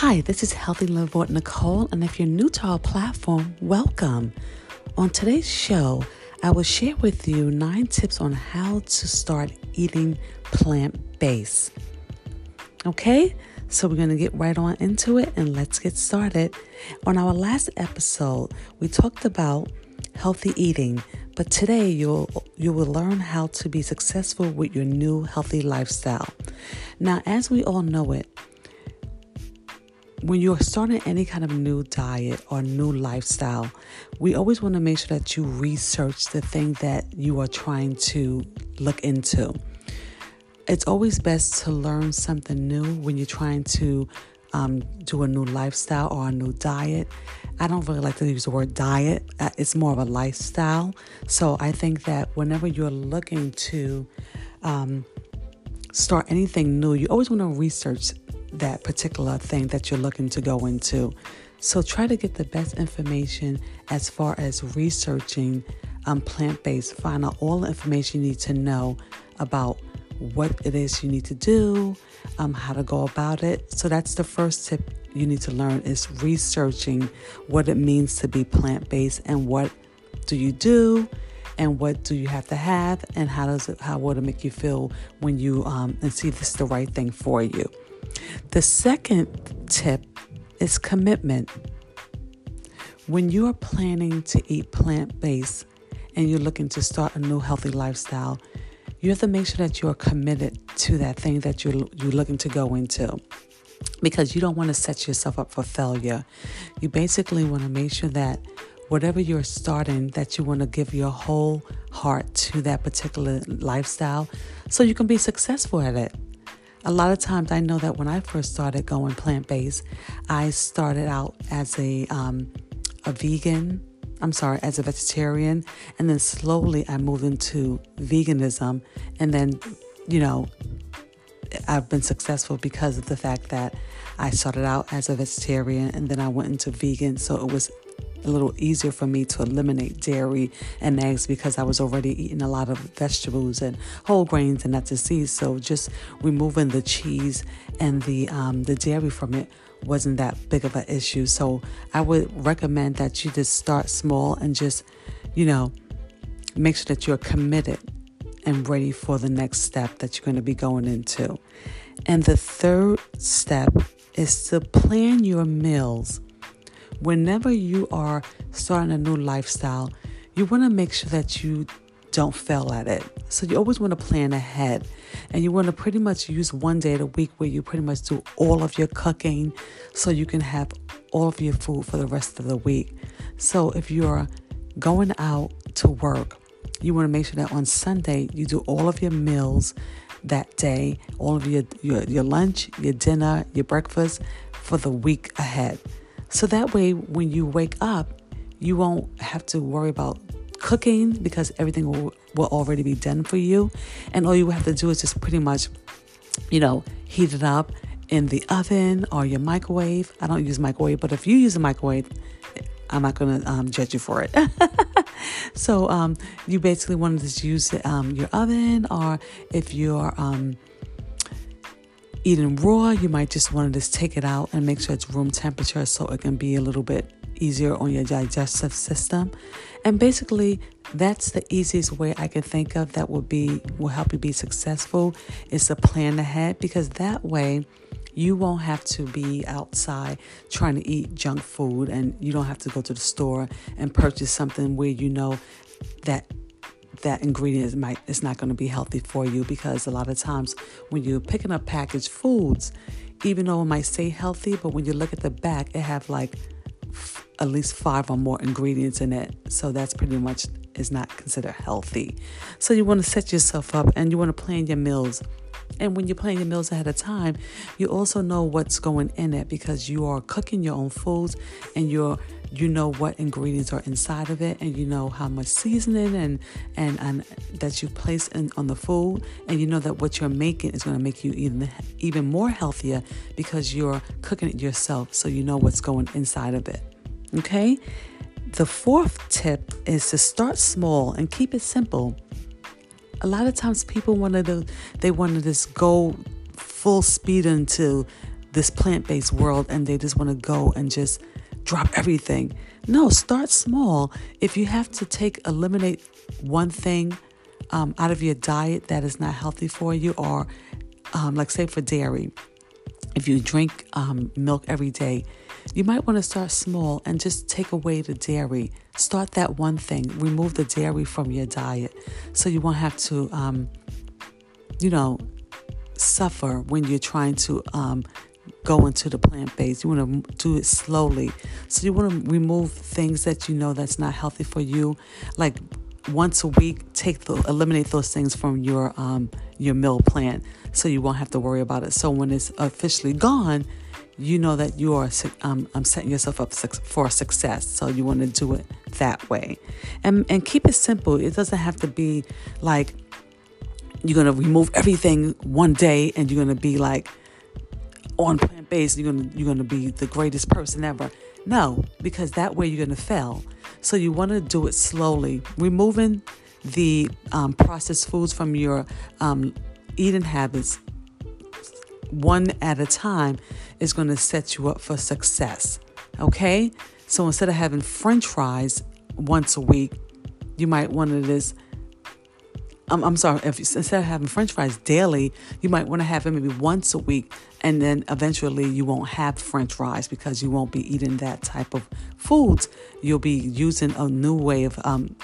Hi, this is Healthy Living with Nicole, and if you're new to our platform, welcome. On today's show, I will share with you nine tips on how to start eating plant based. Okay, so we're going to get right on into it and let's get started. On our last episode, we talked about healthy eating, but today you'll you will learn how to be successful with your new healthy lifestyle. Now, as we all know it, when you're starting any kind of new diet or new lifestyle, we always want to make sure that you research the thing that you are trying to look into. It's always best to learn something new when you're trying to um, do a new lifestyle or a new diet. I don't really like to use the word diet, uh, it's more of a lifestyle. So I think that whenever you're looking to um, start anything new, you always want to research that particular thing that you're looking to go into. So try to get the best information as far as researching um, plant based. Find out all the information you need to know about what it is you need to do, um, how to go about it. So that's the first tip you need to learn is researching what it means to be plant based and what do you do and what do you have to have and how does it how will it make you feel when you um, and see this is the right thing for you. The second tip is commitment. When you are planning to eat plant based and you're looking to start a new healthy lifestyle, you have to make sure that you're committed to that thing that you're, you're looking to go into because you don't want to set yourself up for failure. You basically want to make sure that whatever you're starting, that you want to give your whole heart to that particular lifestyle so you can be successful at it. A lot of times, I know that when I first started going plant based, I started out as a um, a vegan. I'm sorry, as a vegetarian, and then slowly I moved into veganism, and then, you know, I've been successful because of the fact that I started out as a vegetarian and then I went into vegan. So it was a little easier for me to eliminate dairy and eggs because I was already eating a lot of vegetables and whole grains and nuts and seeds. So just removing the cheese and the um, the dairy from it wasn't that big of an issue. So I would recommend that you just start small and just, you know, make sure that you're committed and ready for the next step that you're going to be going into. And the third step is to plan your meals whenever you are starting a new lifestyle, you want to make sure that you don't fail at it. So you always want to plan ahead and you want to pretty much use one day of the week where you pretty much do all of your cooking so you can have all of your food for the rest of the week. So if you're going out to work, you want to make sure that on Sunday you do all of your meals that day, all of your, your, your lunch, your dinner, your breakfast for the week ahead. So that way, when you wake up, you won't have to worry about cooking because everything will, will already be done for you. And all you have to do is just pretty much, you know, heat it up in the oven or your microwave. I don't use microwave, but if you use a microwave, I'm not going to um, judge you for it. so um, you basically want to just use um, your oven, or if you're um, eating raw, you might just want to just take it out and make sure it's room temperature so it can be a little bit easier on your digestive system. And basically, that's the easiest way I can think of that will be will help you be successful is to plan ahead because that way you won't have to be outside trying to eat junk food and you don't have to go to the store and purchase something where you know that that ingredient might is not going to be healthy for you because a lot of times when you're picking up packaged foods, even though it might say healthy, but when you look at the back, it have like f- at least five or more ingredients in it. So that's pretty much is not considered healthy. So you want to set yourself up and you want to plan your meals. And when you're planning your meals ahead of time, you also know what's going in it because you are cooking your own foods and you're you know what ingredients are inside of it and you know how much seasoning and and, and that you place in, on the food. And you know that what you're making is going to make you even even more healthier because you're cooking it yourself. So you know what's going inside of it. Okay? The fourth tip is to start small and keep it simple a lot of times people want to they want to just go full speed into this plant based world and they just want to go and just drop everything. No, start small. If you have to take, eliminate one thing um, out of your diet that is not healthy for you, or um, like say for dairy, if you drink um, milk every day, you might want to start small and just take away the dairy. Start that one thing. Remove the dairy from your diet so you won't have to, um, you know, suffer when you're trying to um, go into the plant based. You want to do it slowly. So you want to remove things that you know that's not healthy for you, like once a week. Take the eliminate those things from your um, your meal plan, so you won't have to worry about it. So when it's officially gone, you know that you are um, um, setting yourself up for success. So you want to do it that way, and and keep it simple. It doesn't have to be like you're gonna remove everything one day and you're gonna be like on plant based. You're gonna you're gonna be the greatest person ever. No, because that way you're gonna fail. So you want to do it slowly, removing the um, processed foods from your um, eating habits one at a time is going to set you up for success. Okay? So instead of having french fries once a week, you might want to just I'm, I'm sorry, if instead of having french fries daily, you might want to have it maybe once a week. And then eventually you won't have french fries because you won't be eating that type of foods. You'll be using a new way of um,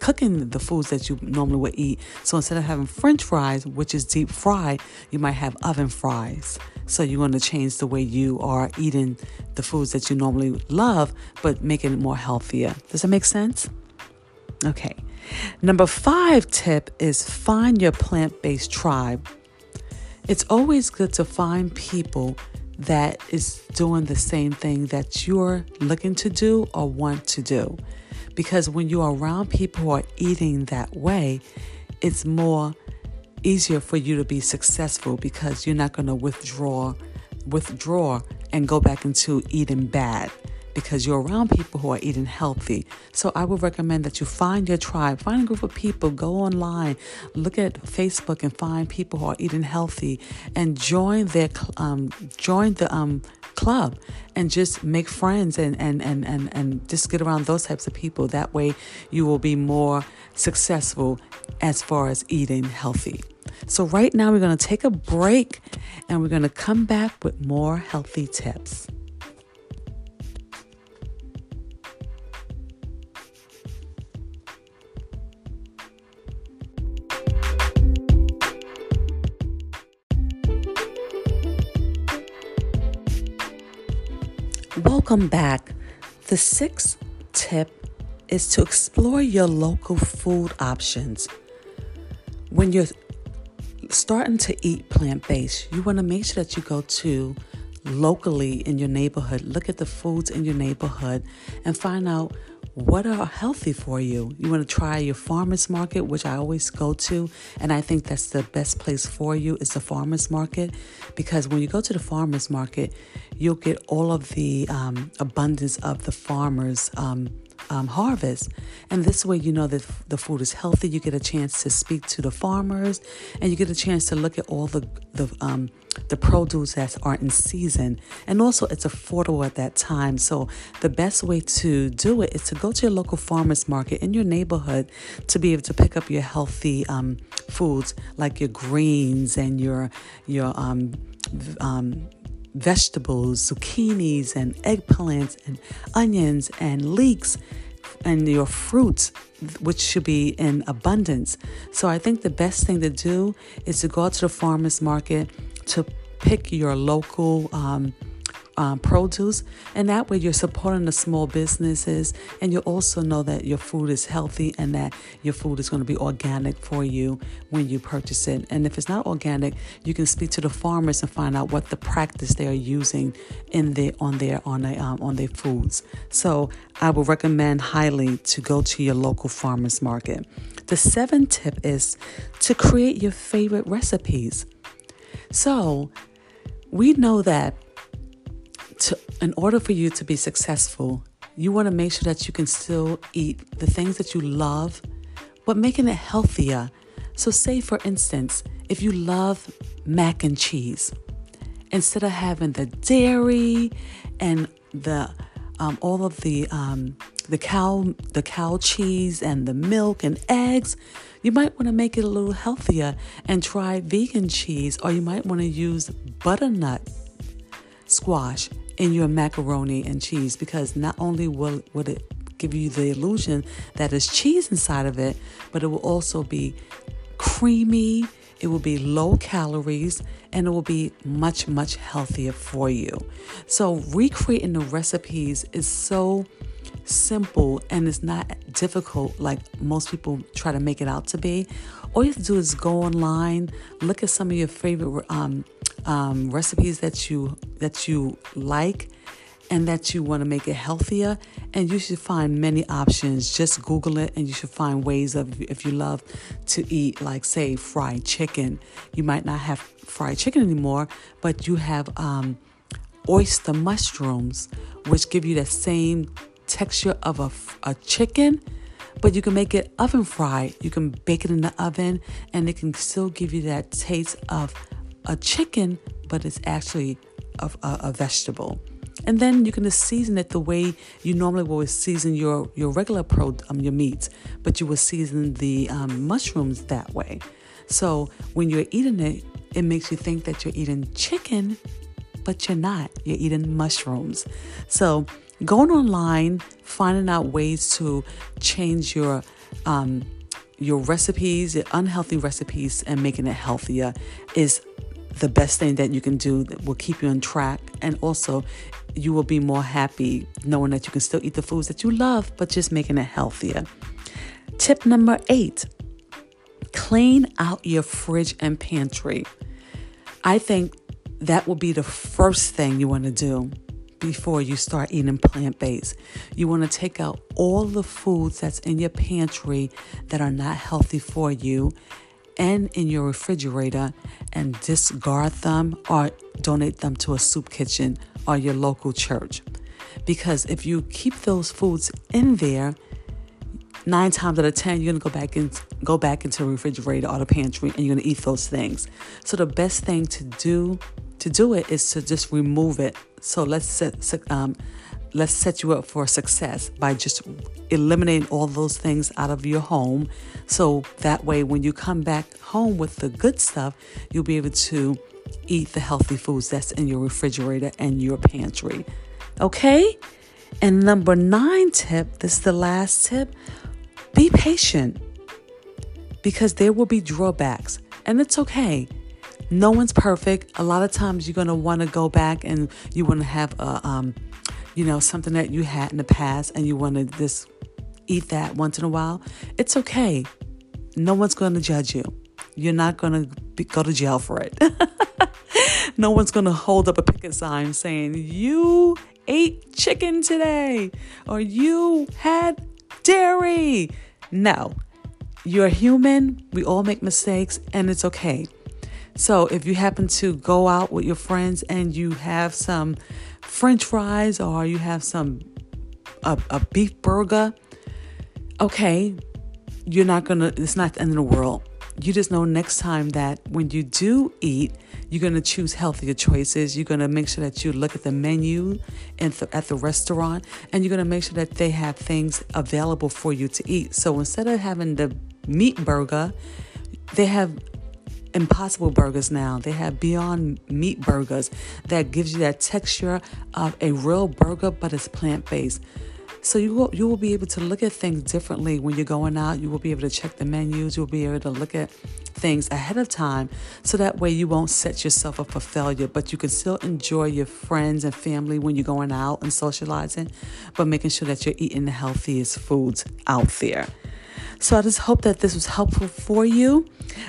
cooking the foods that you normally would eat. So instead of having french fries, which is deep fried, you might have oven fries. So you want to change the way you are eating the foods that you normally love, but making it more healthier. Does that make sense? Okay. Number five tip is find your plant based tribe. It's always good to find people that is doing the same thing that you're looking to do or want to do. Because when you're around people who are eating that way, it's more easier for you to be successful because you're not going to withdraw withdraw and go back into eating bad because you're around people who are eating healthy. So I would recommend that you find your tribe, find a group of people, go online, look at Facebook and find people who are eating healthy and join their um, join the um, club and just make friends and, and, and, and, and just get around those types of people. That way you will be more successful as far as eating healthy. So, right now, we're going to take a break and we're going to come back with more healthy tips. Welcome back. The sixth tip is to explore your local food options. When you're starting to eat plant based, you want to make sure that you go to locally in your neighborhood, look at the foods in your neighborhood, and find out what are healthy for you. You want to try your farmers market, which I always go to, and I think that's the best place for you is the farmers market because when you go to the farmers market, you'll get all of the um, abundance of the farmers. Um, um, harvest. And this way, you know that the food is healthy. You get a chance to speak to the farmers, and you get a chance to look at all the the um, the produce that are in season. And also, it's affordable at that time. So the best way to do it is to go to your local farmers market in your neighborhood to be able to pick up your healthy um, foods like your greens and your your um, um, vegetables, zucchinis and eggplants and onions and leeks and your fruits, which should be in abundance. So I think the best thing to do is to go out to the farmer's market to pick your local um, um, produce, and that way you're supporting the small businesses, and you also know that your food is healthy and that your food is going to be organic for you when you purchase it. And if it's not organic, you can speak to the farmers and find out what the practice they are using in their on their on their um, on their foods. So I would recommend highly to go to your local farmers market. The seventh tip is to create your favorite recipes. So we know that to, in order for you to be successful, you want to make sure that you can still eat the things that you love, but making it healthier. So, say for instance, if you love mac and cheese instead of having the dairy and the um, all of the um, the cow the cow cheese and the milk and eggs, you might want to make it a little healthier and try vegan cheese, or you might want to use butternut squash in your macaroni and cheese because not only will, will it give you the illusion that there's cheese inside of it, but it will also be creamy, it will be low calories, and it will be much, much healthier for you. So, recreating the recipes is so simple and it's not difficult like most people try to make it out to be. All you have to do is go online, look at some of your favorite um, um, recipes that you that you like and that you want to make it healthier. And you should find many options. Just google it and you should find ways of if you love to eat like say fried chicken. You might not have fried chicken anymore but you have um, oyster mushrooms which give you the same texture of a, a chicken but you can make it oven fried you can bake it in the oven and it can still give you that taste of a chicken but it's actually a, a, a vegetable and then you can just season it the way you normally would season your, your regular pro um, your meats, but you would season the um, mushrooms that way. So when you're eating it, it makes you think that you're eating chicken, but you're not. You're eating mushrooms. So going online, finding out ways to change your um, your recipes, your unhealthy recipes, and making it healthier is the best thing that you can do that will keep you on track and also you will be more happy knowing that you can still eat the foods that you love, but just making it healthier. Tip number eight clean out your fridge and pantry. I think that will be the first thing you want to do before you start eating plant based. You want to take out all the foods that's in your pantry that are not healthy for you and in your refrigerator and discard them or donate them to a soup kitchen or your local church. Because if you keep those foods in there, nine times out of ten, you're gonna go back and go back into the refrigerator or the pantry, and you're gonna eat those things. So the best thing to do to do it is to just remove it. So let's set um, let's set you up for success by just eliminating all those things out of your home. So that way, when you come back home with the good stuff, you'll be able to eat the healthy foods that's in your refrigerator and your pantry. Okay? And number nine tip this is the last tip be patient because there will be drawbacks, and it's okay. No one's perfect. A lot of times you're going to want to go back and you want to have a, um, you know, something that you had in the past and you want to just eat that once in a while. It's okay. No one's going to judge you. You're not going to go to jail for it. no one's going to hold up a picket sign saying, You ate chicken today or you had dairy. No, you're human. We all make mistakes and it's okay. So if you happen to go out with your friends and you have some french fries or you have some a, a beef burger, okay, you're not gonna it's not the end of the world you just know next time that when you do eat, you're to choose healthier choices. You're to make sure that you look at the menu at the, at the restaurant and you're to make sure that they have things available for you to eat. So instead of having the meat burger, they have impossible burgers now. They have beyond meat burgers that gives you that texture of a real burger, but it's plant based. So you will, you will be able to look at things differently when you're going out. You will be able to check the menus. You'll be able to look at things ahead of time so that way you won't set yourself up for failure, but you can still enjoy your friends and family when you're going out and socializing, but making sure that you're eating the healthiest foods out there. So I just hope that this was helpful for you.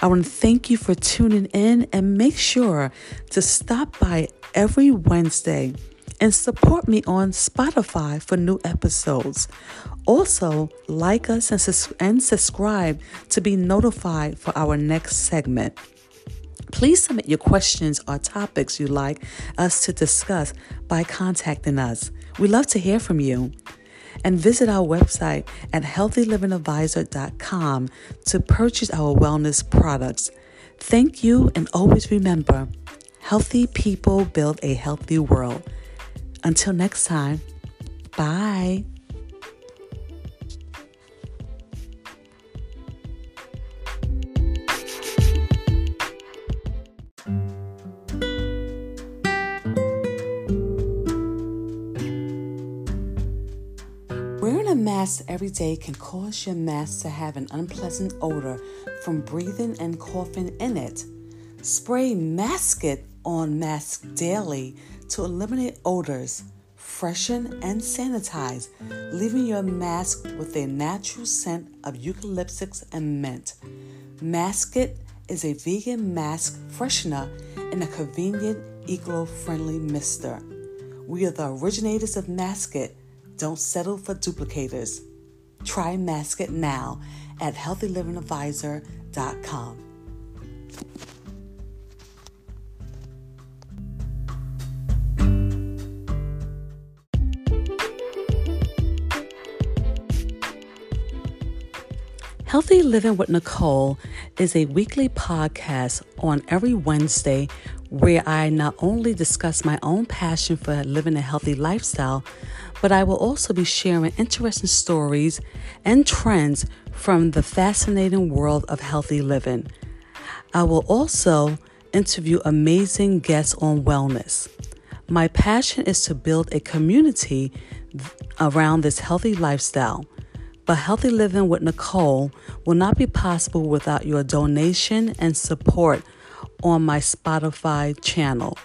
I want to thank you for tuning in and make sure to stop by every Wednesday and support me on Spotify for new episodes. Also, like us and, sus- and subscribe to be notified for our next segment. Please submit your questions or topics you'd like us to discuss by contacting us. We love to hear from you. And visit our website at healthylivingadvisor.com to purchase our wellness products. Thank you, and always remember Healthy people build a healthy world. Until next time, bye. Mask every day can cause your mask to have an unpleasant odor from breathing and coughing in it. Spray Maskit on mask daily to eliminate odors, freshen and sanitize, leaving your mask with a natural scent of eucalyptus and mint. Maskit is a vegan mask freshener and a convenient, eco-friendly mister. We are the originators of Maskit. Don't settle for duplicators. Try Maskit now at healthylivingadvisor.com. Healthy Living with Nicole is a weekly podcast on every Wednesday where I not only discuss my own passion for living a healthy lifestyle, but I will also be sharing interesting stories and trends from the fascinating world of healthy living. I will also interview amazing guests on wellness. My passion is to build a community around this healthy lifestyle. But Healthy Living with Nicole will not be possible without your donation and support on my Spotify channel.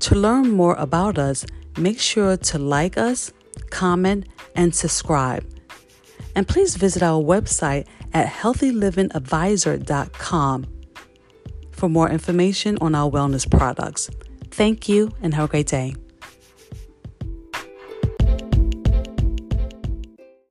To learn more about us, make sure to like us, comment, and subscribe. And please visit our website at healthylivingadvisor.com for more information on our wellness products. Thank you and have a great day.